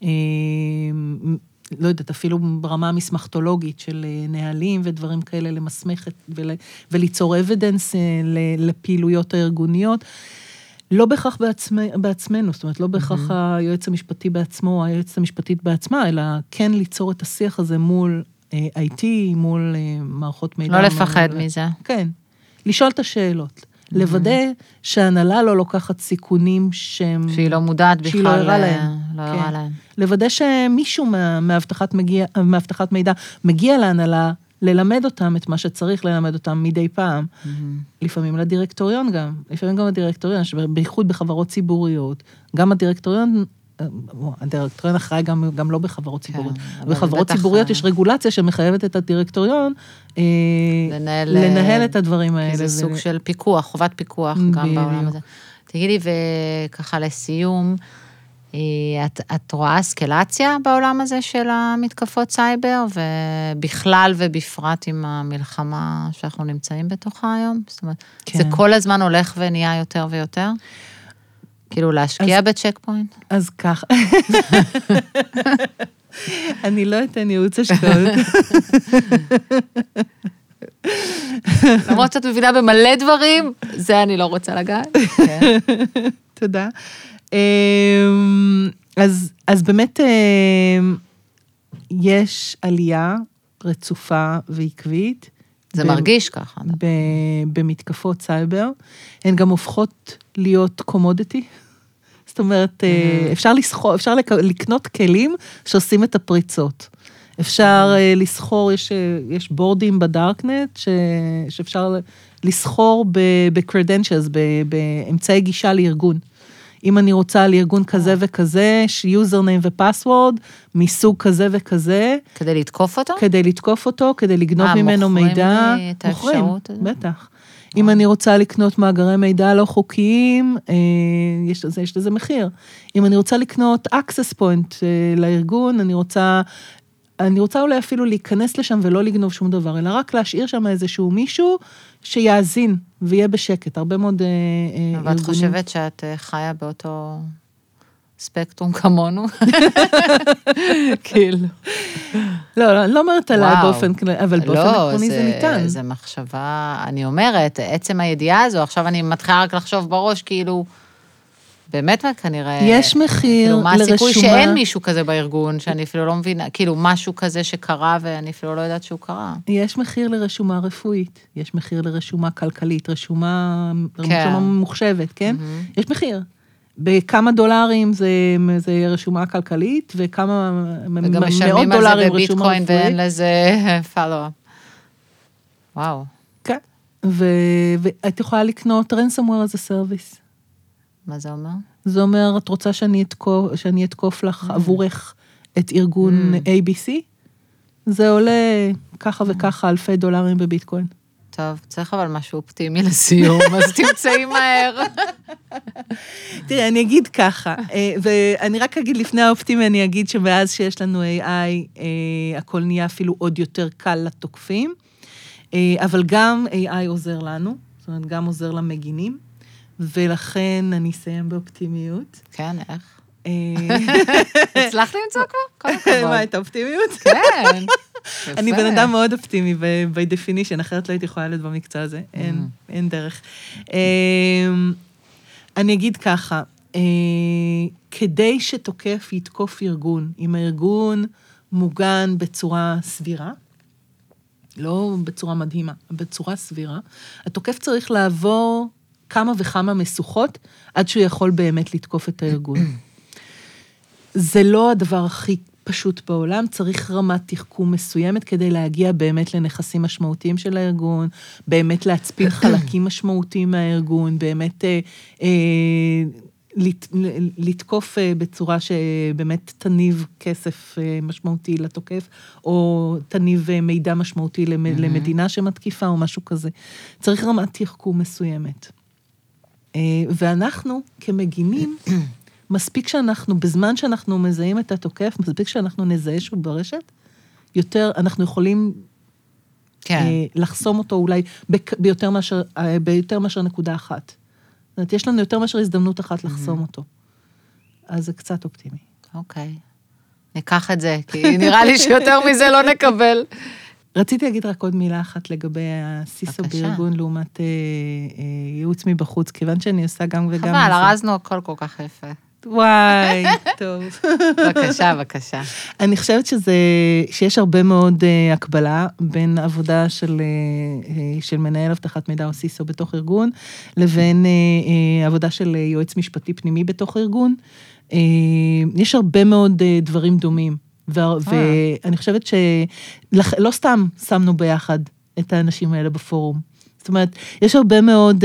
אה, לא יודעת, אפילו ברמה המסמכתולוגית של אה, נהלים ודברים כאלה, למסמך ול, וליצור אבידנס לפעילויות הארגוניות. לא בהכרח בעצמי, בעצמנו, זאת אומרת, לא בהכרח היועץ המשפטי בעצמו, או היועצת המשפטית בעצמה, אלא כן ליצור את השיח הזה מול אה, IT, מול אה, מערכות מידע. לא לפחד מול- מזה. כן, לשאול את השאלות. לוודא שההנהלה לא לוקחת סיכונים שהם... שהיא לא מודעת בכלל. שהיא לא ערה להם. לא כן. ערה להם. לוודא שמישהו מאבטחת מגיע- מאבטחת מידע מגיע להנהלה, ללמד אותם את מה שצריך ללמד אותם מדי פעם. לפעמים לדירקטוריון גם, לפעמים גם הדירקטוריון, בייחוד בחברות ציבוריות, גם הדירקטוריון, הדירקטוריון אחראי גם, גם לא בחברות ציבוריות. כן, בחברות בטח, ציבוריות אה, יש רגולציה שמחייבת את הדירקטוריון אה, לנהל, לנהל את הדברים האלה. זה סוג ול- של פיקוח, חובת פיקוח גם בדיוק. בעולם הזה. תגידי, וככה לסיום, אה, את, את רואה אסקלציה בעולם הזה של המתקפות סייבר, ובכלל ובפרט עם המלחמה שאנחנו נמצאים בתוכה היום? זאת אומרת, כן. זה כל הזמן הולך ונהיה יותר ויותר? כאילו להשקיע בצ'ק פוינט? אז ככה. אני לא אתן ייעוץ השקעות. למרות שאת מבינה במלא דברים, זה אני לא רוצה לגעת. תודה. אמ, אז, אז באמת אמ, יש עלייה רצופה ועקבית. זה ב- מרגיש ככה. ב, במתקפות סייבר. הן גם הופכות להיות commodity. זאת אומרת, אה, אפשר לסחור, אפשר לק- לקנות כלים שעושים את הפריצות. אפשר אה, לסחור, יש, אה, יש בורדים בדארקנט, ש, שאפשר לסחור ב-credentials, באמצעי גישה לארגון. אם אני רוצה על ארגון כזה וכזה, username ו password, מסוג כזה וכזה, כדי לתקוף אותו? כדי לתקוף אותו, כדי לגנוב אה, ממנו מוכרים מידע. לי את האפשרות הזאת? בטח. אם אני רוצה לקנות מאגרי מידע לא חוקיים, אה, יש לזה, יש לזה מחיר. אם אני רוצה לקנות access point אה, לארגון, אני רוצה, אני רוצה אולי אפילו להיכנס לשם ולא לגנוב שום דבר, אלא רק להשאיר שם איזשהו מישהו שיאזין ויהיה בשקט. הרבה מאוד אה, אה, אבל את ארגונים. חושבת שאת חיה באותו ספקטרום כמונו? כאילו. לא, לא, אני לא אומרת עליי. באופן כללי, אבל באופן לא, עקרוני זה ניתן. זה מחשבה, אני אומרת, עצם הידיעה הזו, עכשיו אני מתחילה רק לחשוב בראש, כאילו, באמת כנראה... יש מחיר כאילו, מה הסיכוי לרשומה- שאין מישהו כזה בארגון, שאני אפילו לא מבינה, כאילו, משהו כזה שקרה ואני אפילו לא יודעת שהוא קרה. יש מחיר לרשומה רפואית, יש מחיר לרשומה כלכלית, רשומה, כן. רשומה ממוחשבת, כן? יש מחיר. בכמה דולרים זה, זה רשומה כלכלית, וכמה מ- וגם מאות משלמים על זה דולרים רשומה בביטקוין ואין רפואית. לזה פלו-אפ. וואו, כן. ואת יכולה לקנות ransomware as a service. מה זה אומר? זה אומר, את רוצה שאני אתקוף, שאני אתקוף לך Mm. עבורך את ארגון ABC? זה עולה ככה וככה אלפי דולרים בביטקוין. טוב, צריך אבל משהו אופטימי לסיום, אז תמצאי מהר. תראה, אני אגיד ככה, אה, ואני רק אגיד לפני האופטימי, אני אגיד שמאז שיש לנו AI, אה, הכל נהיה אפילו עוד יותר קל לתוקפים, אה, אבל גם AI עוזר לנו, זאת אומרת, גם עוזר למגינים, ולכן אני אסיים באופטימיות. כן, איך? אה, הצלחת למצוא כבר? כל הכבוד. מה, את האופטימיות? כן. אני. בן אדם מאוד אופטימי by definition, אחרת לא הייתי יכולה להיות במקצוע הזה, אין, אין דרך. אמ, אני אגיד ככה, אה, כדי שתוקף יתקוף ארגון, אם הארגון מוגן בצורה סבירה, לא בצורה מדהימה, בצורה סבירה, התוקף צריך לעבור כמה וכמה משוכות עד שהוא יכול באמת לתקוף את הארגון. זה לא הדבר הכי פשוט בעולם, צריך רמת תחכום מסוימת כדי להגיע באמת לנכסים משמעותיים של הארגון, באמת להצפיל חלקים משמעותיים מהארגון, באמת אה, אה, לת, לתקוף אה, בצורה שבאמת תניב כסף אה, משמעותי לתוקף, או תניב אה, מידע משמעותי למד, mm-hmm. למדינה שמתקיפה או משהו כזה. צריך רמת תחכום מסוימת. ואנחנו כמגינים, מספיק שאנחנו, בזמן שאנחנו מזהים את התוקף, מספיק שאנחנו נזהה שהוא ברשת, יותר, אנחנו יכולים כן. לחסום אותו אולי ביותר מאשר, ביותר מאשר נקודה אחת. זאת אומרת, יש לנו יותר מאשר הזדמנות אחת לחסום mm-hmm. אותו. אז זה קצת אופטימי. אוקיי. ניקח את זה, כי נראה לי שיותר מזה לא נקבל. רציתי להגיד רק עוד מילה אחת לגבי הסיסו בארגון לעומת אה, אה, ייעוץ מבחוץ, כיוון שאני עושה גם וגם... חבל, ארזנו הכל כל כך יפה. וואי, טוב. בבקשה, בבקשה. אני חושבת שזה, שיש הרבה מאוד uh, הקבלה בין עבודה של, uh, של מנהל אבטחת מידע או סיסו בתוך ארגון, לבין uh, uh, עבודה של יועץ משפטי פנימי בתוך ארגון. Uh, יש הרבה מאוד uh, דברים דומים, ואני חושבת שלא סתם שמנו ביחד את האנשים האלה בפורום. זאת אומרת, יש הרבה מאוד...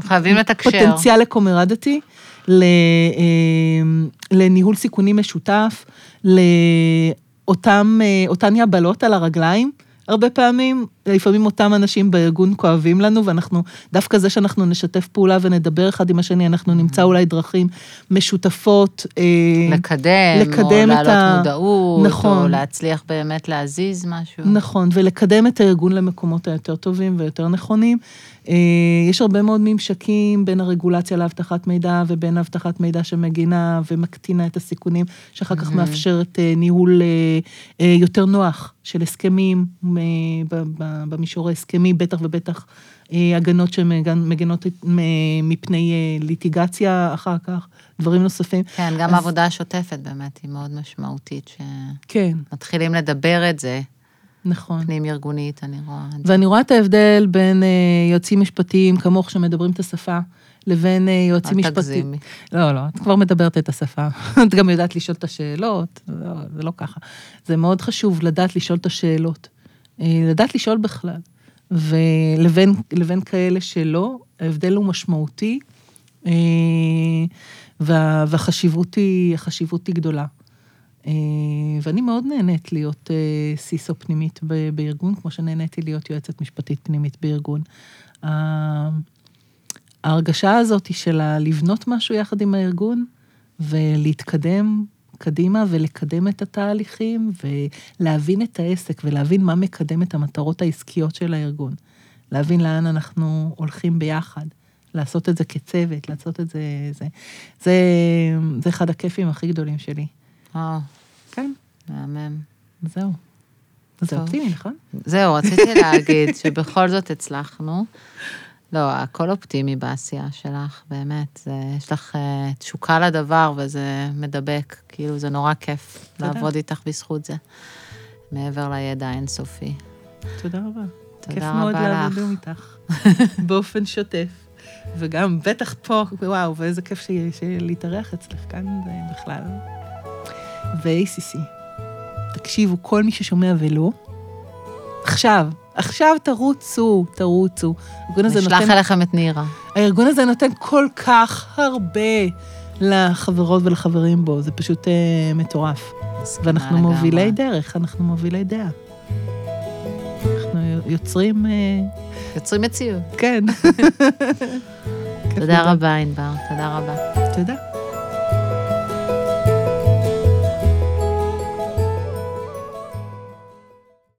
חייבים לתקשר. פוטנציאל לקומרדתי. אמ, לניהול סיכונים משותף, לאותן אה, יבלות על הרגליים. הרבה פעמים, לפעמים אותם אנשים בארגון כואבים לנו, ואנחנו, דווקא זה שאנחנו נשתף פעולה ונדבר אחד עם השני, אנחנו נמצא אולי דרכים משותפות. אה, לקדם, לקדם או להעלות ה... מודעות, נכון. או להצליח באמת להזיז משהו. נכון, ולקדם את הארגון למקומות היותר טובים ויותר נכונים. אה, יש הרבה מאוד ממשקים בין הרגולציה לאבטחת מידע ובין אבטחת מידע שמגינה ומקטינה את הסיכונים, שאחר כך מאפשרת אה, ניהול יותר נוח של הסכמים במישור ההסכמי, בטח ובטח הגנות שמגנות מפני ליטיגציה אחר כך, דברים נוספים. כן, גם אז... העבודה השוטפת באמת היא מאוד משמעותית. כן. מתחילים לדבר את זה. נכון. פנים ארגונית, אני רואה. ואני רואה את ההבדל בין uh, יועצים משפטיים כמוך שמדברים את השפה, לבין uh, יועצים משפטיים. אל תגזימי. לא, לא, את כבר מדברת את השפה. את גם יודעת לשאול את השאלות, לא, זה לא ככה. זה מאוד חשוב לדעת לשאול את השאלות. Uh, לדעת לשאול בכלל. ולבין כאלה שלא, ההבדל הוא משמעותי, וה, והחשיבות היא, החשיבות היא גדולה. אה, ואני מאוד נהנית להיות אה, סיסו פנימית בארגון, כמו שנהניתי להיות יועצת משפטית פנימית בארגון. ההרגשה הזאת של לבנות משהו יחד עם הארגון ולהתקדם קדימה ולקדם את התהליכים ולהבין את העסק ולהבין מה מקדם את המטרות העסקיות של הארגון. להבין לאן אנחנו הולכים ביחד, לעשות את זה כצוות, לעשות את זה, זה, זה, זה אחד הכיפים הכי גדולים שלי. אה. כן. מהמם. זהו. זה אופטימי, נכון? זהו, רציתי להגיד שבכל זאת הצלחנו. לא, הכל אופטימי בעשייה שלך, באמת. זה, יש לך uh, תשוקה לדבר וזה מדבק, כאילו זה נורא כיף תודה. לעבוד איתך בזכות זה, מעבר לידע האינסופי. תודה רבה. תודה כיף רבה מאוד לעבוד איתך, באופן שוטף. וגם בטח פה, וואו, ואיזה כיף להתארח אצלך כאן, זה בכלל. ו-ACC. תקשיבו, כל מי ששומע ולא, עכשיו, עכשיו תרוצו, תרוצו. הארגון הזה נותן... נשלח אליכם את נירה. הארגון הזה נותן כל כך הרבה לחברות ולחברים בו, זה פשוט אה, מטורף. ואנחנו לגמרי. מובילי דרך, אנחנו מובילי דעה. אנחנו יוצרים... אה... יוצרים מציאות. כן. תודה רבה, ענבר, תודה רבה. תודה.